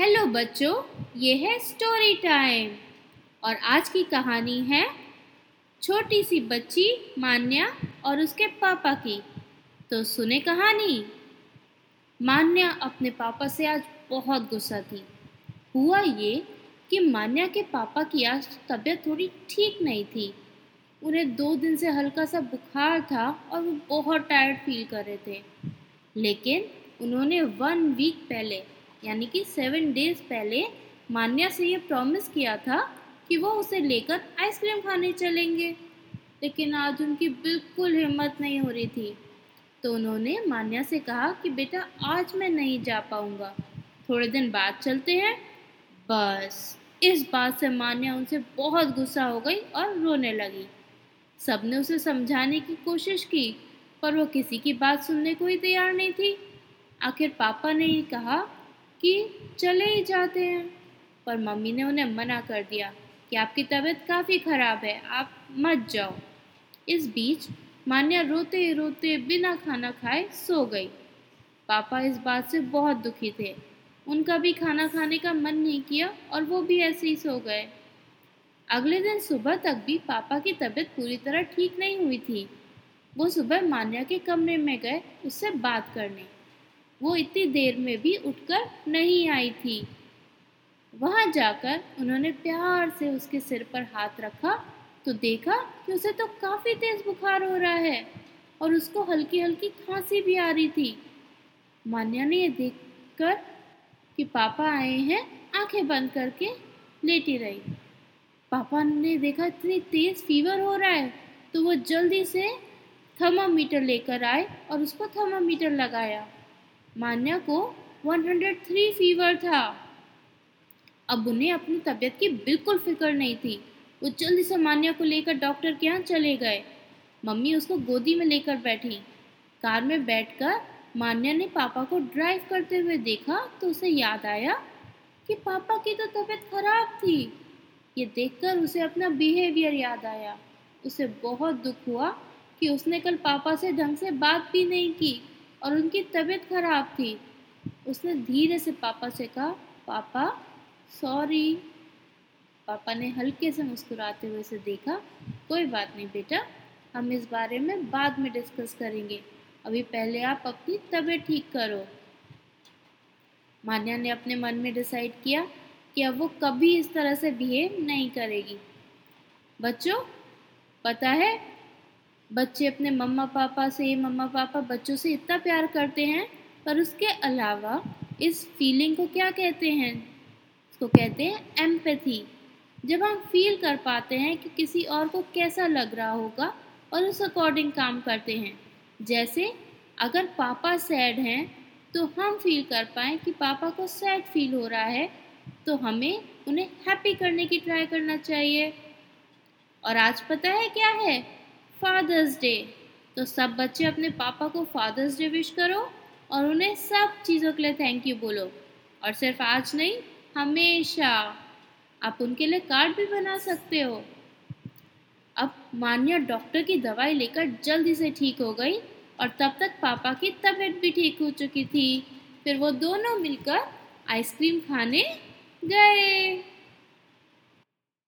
Hello बच्चों, ये है स्टोरी टाइम और आज की कहानी है छोटी सी बच्ची मान्या और उसके पापा की। तो सुने कहानी? मान्या अपने पापा से आज बहुत गुस्सा थी। हुआ ये कि मान्या के पापा की आज तबीयत थोड़ी ठीक नहीं थी। उन्हें दो दिन से हल्का सा बुखार था और वो बहुत टायर्ड फील कर रहे थे। लेकिन उन्होंने वन वीक पहले यानी कि सेवन डेज़ पहले मान्या से ये प्रॉमिस किया था कि वो उसे लेकर आइसक्रीम खाने चलेंगे। लेकिन आज उनकी बिल्कुल हिम्मत नहीं हो रही थी। तो उन्होंने मान्या से कहा कि, बेटा, आज मैं नहीं जा पाऊँगा। थोड़े दिन बाद चलते हैं। बस, इस बात से मान्या उनसे बहुत गुस्सा हो गई और रोने लगी। सबने उसे समझाने की कोशिश की, पर वो किसी की बात सुनने को ही तैयार नहीं थी। आखिर पापा ने ही कहा कि चले ही जाते हैं। पर मम्मी ने उन्हें मना कर दिया कि आपकी तबीयत काफ़ी ख़राब है, आप मत जाओ। इस बीच मान्या रोते ही रोते बिना खाना खाए सो गई। पापा इस बात से बहुत दुखी थे। उनका भी खाना खाने का मन नहीं किया और वो भी ऐसे ही सो गए। अगले दिन सुबह तक भी पापा की तबीयत पूरी तरह ठीक नहीं हुई थी। वो सुबह मान्या के कमरे में गए उससे बात करने। वो इतनी देर में भी उठकर नहीं आई थी। वहाँ जाकर उन्होंने प्यार से उसके सिर पर हाथ रखा तो देखा कि उसे तो काफ़ी तेज़ बुखार हो रहा है और उसको हल्की हल्की खांसी भी आ रही थी। मान्या ने ये देखकर कि पापा आए हैं, आँखें बंद करके लेटी रही। पापा ने देखा इतनी तेज़ फीवर हो रहा है तो वो जल्दी से थर्मामीटर लेकर आए और उसको थर्मामीटर लगाया। मान्या को 103 फीवर था। अब उन्हें अपनी तबीयत की बिल्कुल फ़िक्र नहीं थी। वो जल्दी से मान्या को लेकर डॉक्टर के यहाँ चले गए। मम्मी उसको गोदी में लेकर बैठी। कार में बैठकर मान्या ने पापा को ड्राइव करते हुए देखा तो उसे याद आया कि पापा की तो तबीयत खराब थी। ये देखकर उसे अपना बिहेवियर याद आया। उसे बहुत दुख हुआ कि उसने कल पापा से ढंग से बात भी नहीं की। और उनकी तबीयत खराब थी। उसने धीरे से पापा से कहा, पापा सॉरी पापा ने हल्के से मुस्कुराते हुए उसे देखा, कोई बात नहीं बेटा, हम इस बारे में बाद में डिस्कस करेंगे। अभी पहले आप अपनी तबीयत ठीक करो। मान्या ने अपने मन में डिसाइड किया कि अब वो कभी इस तरह से बिहेव नहीं करेगी। बच्चों, पता है बच्चे अपने मम्मा पापा से मम्मा पापा बच्चों से इतना प्यार करते हैं, पर उसके अलावा इस फीलिंग को क्या कहते हैं? इसको कहते हैं एम्पैथी जब हम फील कर पाते हैं कि किसी और को कैसा लग रहा होगा और उस अकॉर्डिंग काम करते हैं। जैसे अगर पापा सैड हैं तो हम फील कर पाएँ कि पापा को सैड फील हो रहा है तो हमें उन्हें हैप्पी करने की ट्राई करना चाहिए। और आज पता है क्या है? फादर्स डे तो सब बच्चे अपने पापा को फादर्स डे विश करो और उन्हें सब चीज़ों के लिए थैंक यू बोलो। और सिर्फ़ आज नहीं, हमेशा आप उनके लिए कार्ड भी बना सकते हो। अब मान्या डॉक्टर की दवाई लेकर जल्दी से ठीक हो गई और तब तक पापा की तबीयत भी ठीक हो चुकी थी। फिर वो दोनों मिलकर आइसक्रीम खाने गए।